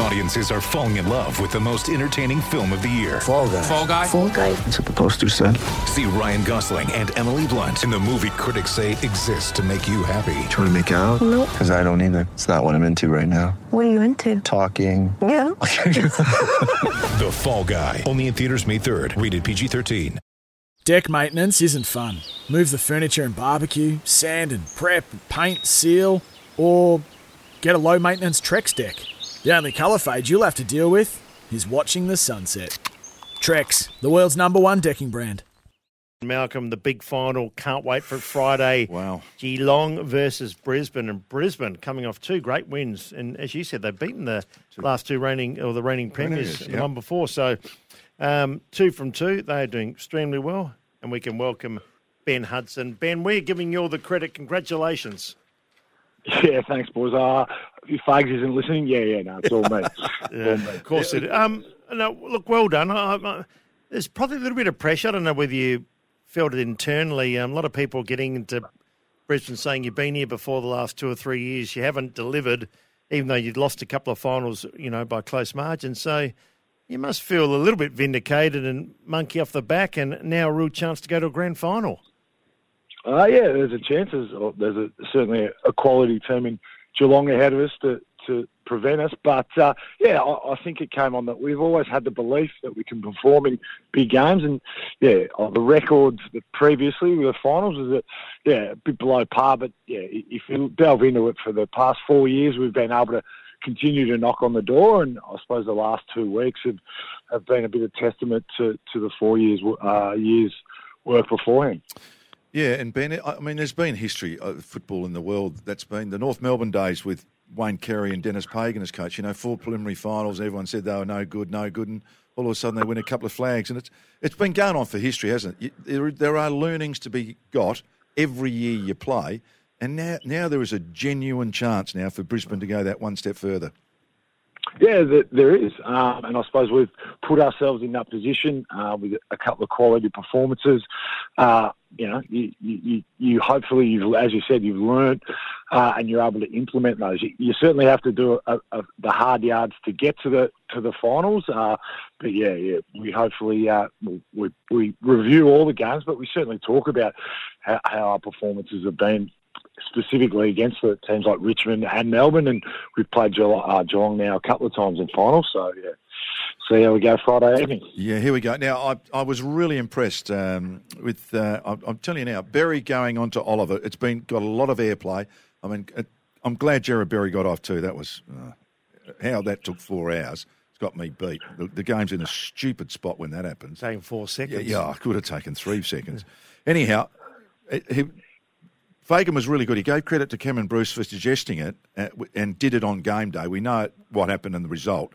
Audiences are falling in love with the most entertaining film of the year. Fall guy. Fall guy. Fall guy. That's what the poster said. See Ryan Gosling and Emily Blunt in the movie critics say exists to make you happy. Trying to make it out? Nope. Because I don't either. It's not what I'm into right now. What are you into? Talking. Yeah. The Fall Guy. Only in theaters May 3rd. Rated PG-13. Deck maintenance isn't fun. Move the furniture and barbecue, sand and prep, paint, seal, or get a low maintenance Trex deck. The only colour fade you'll have to deal with is watching the sunset. Trex, the world's number one decking brand. Malcolm, the big final. Can't wait for Friday. Wow. Geelong versus Brisbane, and Brisbane coming off two great wins. And as you said, they've beaten the last two reigning or the reigning premiers, Premiers, the yep. one before. So um, two from two. They are doing extremely well, and we can welcome Ben Hudson. Ben, we're giving you all the credit. Congratulations. Yeah, thanks, boys. Uh, if Fags isn't listening, yeah, yeah, no, it's all me. Yeah, of course it. Um, no, look, well done. I, I, there's probably a little bit of pressure. I don't know whether you felt it internally. Um, a lot of people getting into Brisbane saying you've been here before the last two or three years. You haven't delivered, even though you'd lost a couple of finals, you know, by close margin. So you must feel a little bit vindicated and monkey off the back, and now a real chance to go to a grand final. Uh, yeah, there's a chance. There's, there's a, certainly a, quality team in Geelong ahead of us to, to prevent us. But uh, yeah, I, I think it came on that we've always had the belief that we can perform in big games. And yeah, on the records that previously with the finals is that yeah, a bit below par. But yeah, if you delve into it for the past four years, we've been able to continue to knock on the door. And I suppose the last two weeks have, have been a bit of testament to, to the four years uh, years work beforehand. Yeah, and Ben, I mean, there's been history of football in the world. That's been the North Melbourne days with Wayne Carey and Dennis Pagan as coach. You know, four preliminary finals. Everyone said they were no good, no good, and all of a sudden they win a couple of flags. And it's it's been going on for history, hasn't it? There, there are learnings to be got every year you play, and now now there is a genuine chance now for Brisbane to go that one step further. Yeah, there, is, um, and I suppose we've put ourselves in that position uh, with a couple of quality performances. Uh, you know, you, you, you hopefully, you've, as you said, you've learned uh, and you're able to implement those. You, you certainly have to do a, a, the hard yards to get to the to the finals. Uh, but yeah, yeah, we hopefully uh, we, we review all the games, but we certainly talk about how, how our performances have been specifically against the teams like Richmond and Melbourne, and we've played Geelong, uh, Geelong now a couple of times in finals. So yeah, see how we go Friday evening. Yeah, here we go. Now, I, I was really impressed um, with, uh, I'm, I'm telling you now, Berry going on to Oliver. It's been got a lot of airplay. I mean, it, I'm glad Jarrod Berry got off too. That was, uh, how that took four hours. It's got me beat. The, the game's in a stupid spot when that happens. Taking four seconds. yeah, I could have taken three seconds. Anyhow, it- he, Fagan was really good. He gave credit to Cameron Bruce for suggesting it uh, and did it on game day. We know what happened and the result.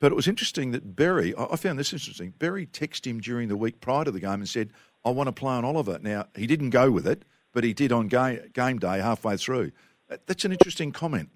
But it was interesting that Berry, I found this interesting. Berry texted him during the week prior to the game and said, I want to play on Oliver. Now, he didn't go with it, but he did on game, game day halfway through. That's an interesting comment.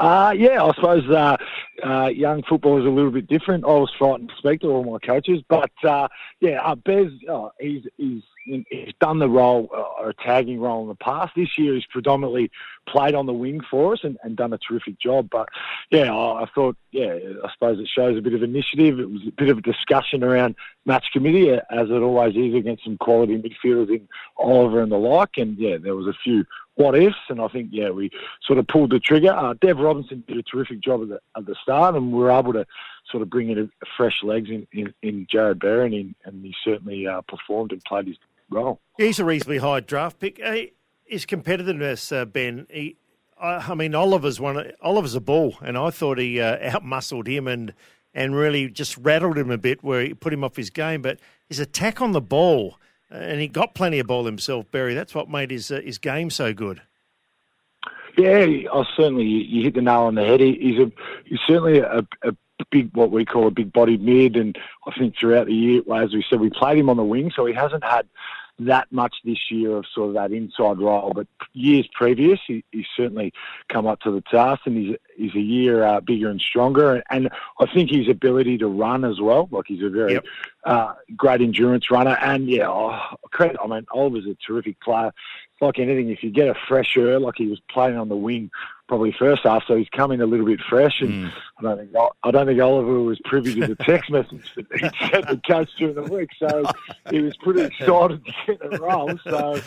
Uh, yeah, I suppose uh, uh, young football is a little bit different. I was frightened to speak to all my coaches, but uh, yeah, uh, Bez, uh, he's, he's he's done the role, uh, a tagging role in the past. This year, he's predominantly played on the wing for us and, and done a terrific job. But yeah, I, I thought, yeah, I suppose it shows a bit of initiative. It was a bit of a discussion around match committee, as it always is against some quality midfielders in Oliver and the like. And yeah, there was a few what ifs, and I think yeah, we sort of pulled the trigger. Uh, Dev Robertson did a terrific job at the, at the start, and we were able to sort of bring in a, fresh legs in, in, in Jarrod Berry, and, he certainly uh, performed and played his role. He's a reasonably high draft pick. Uh, his competitiveness, uh, Ben. He, I, I mean, Oliver's one. Oliver's a bull, and I thought he uh, outmuscled him and and really just rattled him a bit, where he put him off his game. But his attack on the ball, and he got plenty of ball himself, Berry. That's what made his uh, his game so good. Yeah, I certainly you, hit the nail on the head. He, he's a he's certainly a, a big what we call a big bodied mid, and I think throughout the year, as we said, we played him on the wing, so he hasn't had that much this year of sort of that inside role. But years previous, he, he's certainly come up to the task, and he's he's a year uh, bigger and stronger. And and, I think his ability to run as well, like he's a very Yep. uh, great endurance runner. And yeah, oh, credit. I mean, Oliver's a terrific player. It's like anything, if you get a fresh air, like he was playing on the wing probably first half, so he's come in a little bit fresh. And I don't think I don't think Oliver was privy to the text message that he sent the coach during the week, so he was pretty excited to get the role. So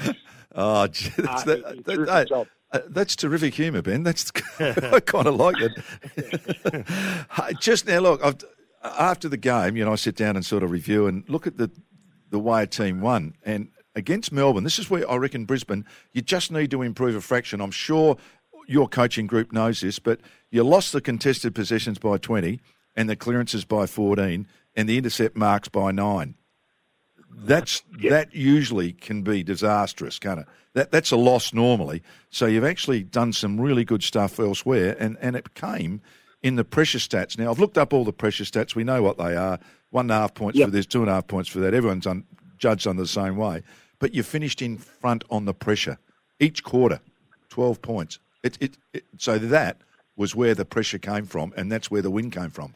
Oh, gee, uh, that's, he that, that- terrific that- job. uh, that's terrific humour, Ben. That's I kind of like it. Just now, look. I've, after the game, you know, I sit down and sort of review and look at the the way a team won and against Melbourne. This is where I reckon Brisbane. You just need to improve a fraction. I'm sure your coaching group knows this, but you lost the contested possessions by 20 and the clearances by 14 and the intercept marks by nine. That's that usually can be disastrous, can't it? That that's a loss normally. So you've actually done some really good stuff elsewhere, and, and it came in the pressure stats. Now I've looked up all the pressure stats. We know what they are. One and a half points for this, two and a half points for that. Everyone's un, judged on the same way. But you finished in front on the pressure each quarter, twelve points. It, it, it so that was where the pressure came from, and that's where the win came from.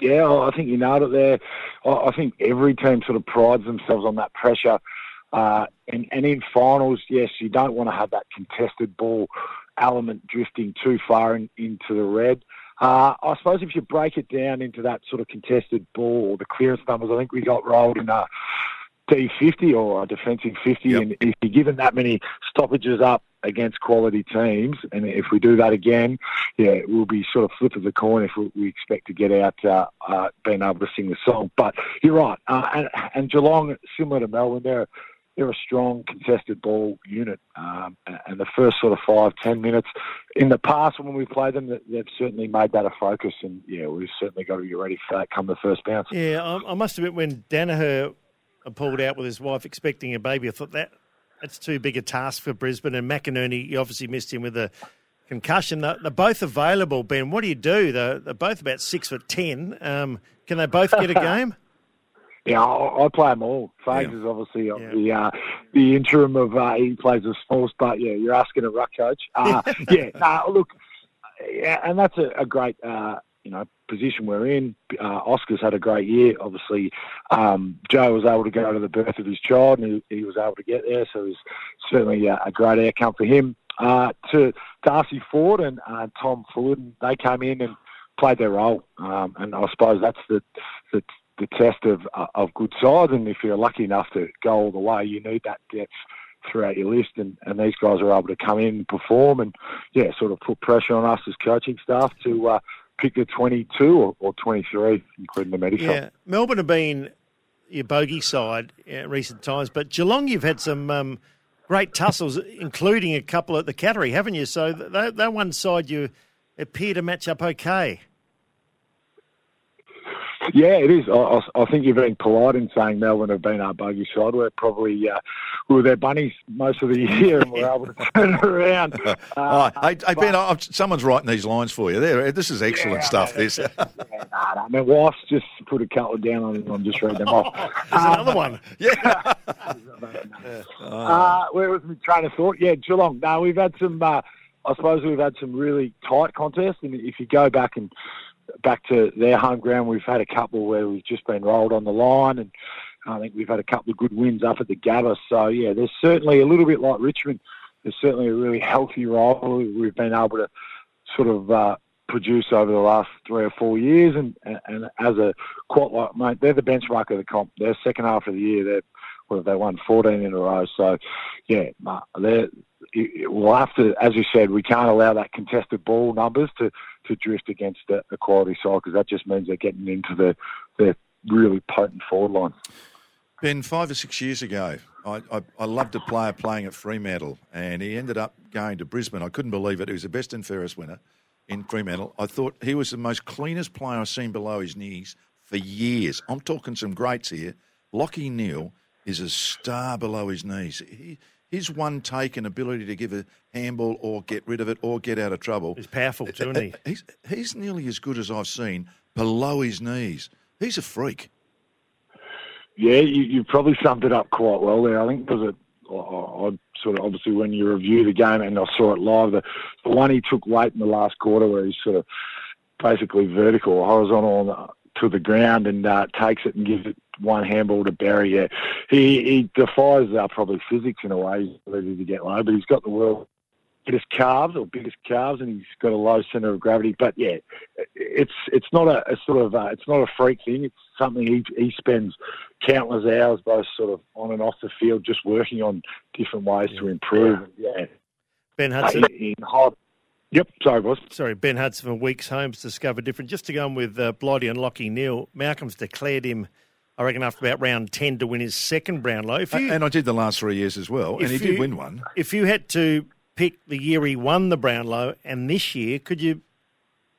Yeah, I think you nailed it there. I think every team sort of prides themselves on that pressure. Uh, and, and in finals, yes, you don't want to have that contested ball element drifting too far in, into the red. Uh, I suppose if you break it down into that sort of contested ball, the clearance numbers, I think we got rolled in a D50 or a defensive 50. Yep. And if you're given that many stoppages up against quality teams, and if we do that again, yeah, it will be sort of flip of the coin if we, we expect to get out uh, uh, being able to sing the song. But you're right. Uh, and, and Geelong, similar to Melbourne, they're, they're a strong contested ball unit. Um, and- and the first sort of five, ten minutes in the past when we played them, they- they've certainly made that a focus. And yeah, we've certainly got to be ready for that come the first bounce. Yeah, I, I must admit, when Daniher pulled out with his wife expecting a baby, I thought that that's too big a task for Brisbane. And McInerney, you obviously missed him with a concussion. They're, they're both available, Ben. What do you do? They're, they're both about six foot ten. Um, can they both get a game? Yeah, I, I play them all. Fags Yeah. is obviously Yeah. the uh, the interim of uh, he plays the smalls, but yeah, you're asking a ruck coach. Uh, yeah, nah, look, yeah, and that's a, a great uh, you know position we're in. Uh, Oscar's had a great year. Obviously, um, Joe was able to go to the birth of his child, and he, he was able to get there, so it was certainly a, a great outcome for him. Uh, to Darcy Fort and uh, Tom Fullarton, they came in and played their role, um, and I suppose that's the the the test of uh, of good sides. And if you're lucky enough to go all the way, you need that depth throughout your list. And, and these guys are able to come in and perform, and yeah, sort of put pressure on us as coaching staff to uh, pick the 22 or, or 23, including the medical. Yeah, Melbourne have been your bogey side in recent times, but Geelong, you've had some um, great tussles, including a couple at the Cattery, haven't you? So that, that one side you appear to match up okay. Yeah, it is. I, I, think you're being polite in saying Melbourne have been our bogey side. We're probably uh, we were their bunnies most of the year, and we're able to turn it around. Uh, Oh, hey, hey Ben, I've- someone's writing these lines for you. There, this is excellent Yeah, stuff. This. yeah, nah, nah, my wife's just put a couple down on it. I'm just reading them off. There's another one. yeah. Uh, where was my train of thought? Yeah, Geelong. No, we've had some. Uh, I suppose we've had some really tight contests, and if you go back and back to their home ground, we've had a couple where we've just been rolled on the line, and I think we've had a couple of good wins up at the Gabba. So yeah, there's certainly a little bit like Richmond. There's certainly a really healthy rivalry we've been able to sort of uh, produce over the last three or four years, and and, and as a quite like mate, they're the benchmark of the comp. Their second half of the year, they're they won 14 in a row. So, yeah, we'll have to, as you said, we can't allow that contested ball numbers to, to drift against the, a quality side because that just means they're getting into the, the really potent forward line. Ben, five or six years ago, I, I, I loved a player playing at Fremantle, and he ended up going to Brisbane. I couldn't believe it. He was the best and fairest winner in Fremantle. I thought he was the most cleanest player I've seen below his knees for years. I'm talking some greats here. Lachie Neale is a star below his knees. He, his one take and ability to give a handball or get rid of it or get out of trouble. He's powerful too, isn't he? He's, he's nearly as good as I've seen below his knees. He's a freak. Yeah, you, you probably summed it up quite well there. I think because it, I, I sort of obviously when you review the game and I saw it live, the, the one he took late in the last quarter where he's sort of basically vertical horizontal on the, to the ground and uh, takes it and gives it one handball to Berry. Yeah, he he defies uh, probably physics in a way. He's ready to get low, but he's got the world biggest calves or biggest calves, and he's got a low centre of gravity. But yeah, it's it's not a, a sort of uh, it's not a freak thing. It's something he he spends countless hours both sort of on and off the field just working on different ways to improve. Yeah, Ben Uh, Hudson. in, in high, Yep, sorry, boss. Sorry, Ben Hudson from Weeks Homes discovered different. Just to go on with uh, Blighty and Lachie Neale, Malcolm's declared him, I reckon, after about round 10 to win his second Brownlow. If you, and I did the last three years as well, and he did you- win one. If you had to pick the year he won the Brownlow and this year, could you?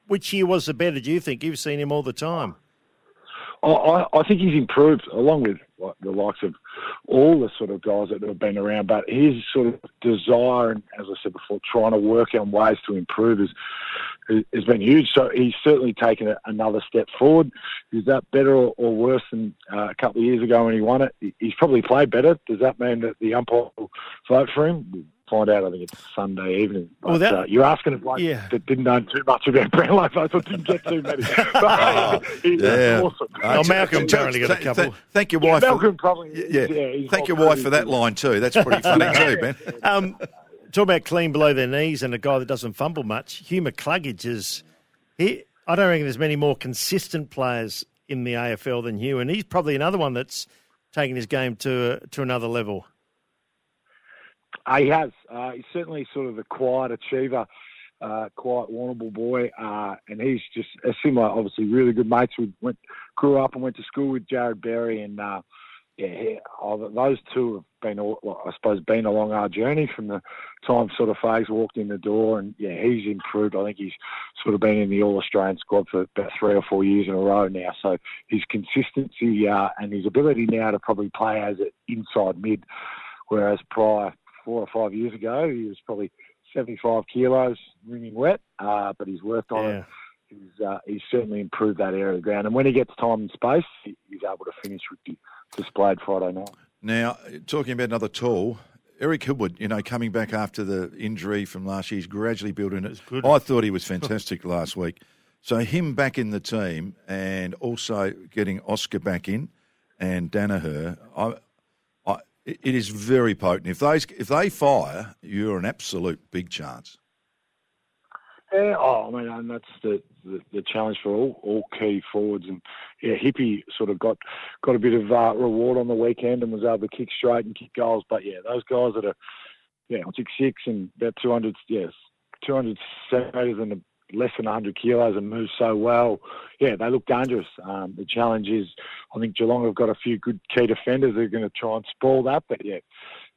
Which year was the better? Do you think you've seen him all the time? I, I, think he's improved along with like, the likes of all the sort of guys that have been around. But his sort of desire and, as I said before, trying to work on ways to improve is has been huge. So he's certainly taken a, another step forward. Is that better or, or worse than uh, a couple of years ago when he won it? He's probably played better. Does that mean that the umpire will vote for him? We'll find out. I think it's Sunday evening. But, Well, that- uh, you're asking a bloke Yeah. that didn't know too much about Brownlow votes. I thought didn't get too many. But he's Yeah. awesome. Oh, Malcolm Th- apparently got a couple. th- thank your wife. Malcolm for, probably. yeah, yeah, he's thank your wife for that pretty line too. That's pretty funny too, Ben. Um, talk about clean below their knees and a guy that doesn't fumble much. Hugh McCluggage is. He, I don't reckon there's many more consistent players in the AFL than Hugh, and he's probably another one that's taking his game to to another level. Uh, he has. Uh, he's certainly sort of a quiet achiever, uh, quiet, warnable boy, uh, and he's just a similar, obviously, really good mates. We went, grew up and went to school with Jarrod Berry, and uh, yeah, oh, those two have been, I suppose, been along our journey from the time sort of Fags walked in the door, and yeah, he's improved. I think he's sort of been in the All Australian squad for about three or four years in a row now. So his consistency uh, and his ability now to probably play as an inside mid, whereas prior four or five years ago he was probably 75 kilos, wringing wet, uh, but he's worked on Yeah. it. He's, uh, he's certainly improved that area of the ground, and when he gets time and space, he's able to finish with the displayed Friday night. Now, talking about another tall, Eric Hipwood, you know, coming back after the injury from last year, he's gradually building it. I thought he was fantastic last week. So him back in the team and also getting Oscar back in and Daniher, I, I, it is very potent. If they if they fire, you're an absolute big chance. Yeah, oh, I mean, and that's the, the, the challenge for all, all key forwards. And yeah, Hippie sort of got got a bit of uh, reward on the weekend and was able to kick straight and kick goals. But yeah, those guys that are yeah six six and about two hundred yes two hundred centimeters and less than hundred kilos and move so well. Yeah, they look dangerous. Um, the challenge is, I think Geelong have got a few good key defenders that are going to try and spoil that. But yeah.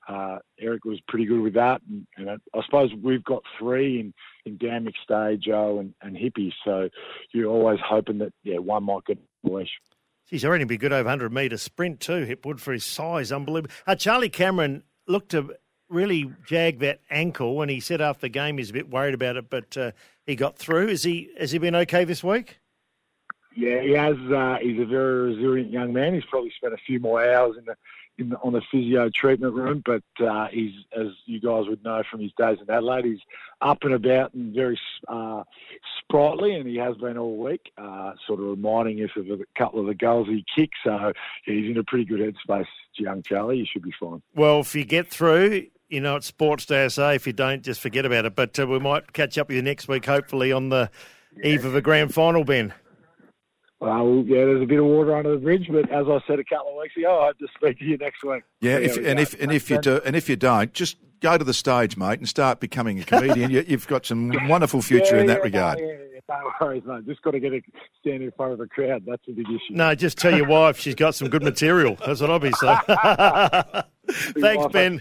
Uh, Eric was pretty good with that, and, and I, suppose we've got three in, in Dan McStay, Joe, and, and Hippie. So you're always hoping that yeah one might get a. He's already be good over 100 metre sprint too, Hipwood, for his size. Unbelievable. Uh, Charlie Cameron looked to really jag that ankle, and he said after the game he's a bit worried about it, but uh, he got through. Is he, has he been okay this week? Yeah, he has. Uh, he's a very resilient young man. He's probably spent a few more hours in the, in the on the physio treatment room, but uh, he's, as you guys would know from his days in Adelaide, he's up and about and very uh, sprightly, and he has been all week. Uh, sort of reminding us of a couple of the goals he kicked. So yeah, he's in a pretty good headspace, young Charlie. He should be fine. Well, if you get through, you know, it's Sports Day SA. If you don't, just forget about it. But uh, we might catch up with you next week, hopefully, on the eve of a grand final, Ben. Well, yeah, there's a bit of water under the bridge, but as I said a couple of weeks ago, I hope to speak to you next week. Yeah, if, we and go. if and if you do, and if you don't, just go to the stage, mate, and start becoming a comedian. you, you've got some wonderful future in that yeah, regard. No, yeah, yeah, no worries, mate. Just got to get a stand in front of a crowd. That's a big issue. No, just tell your wife she's got some good material. That's what I'll be saying. Thanks, Ben.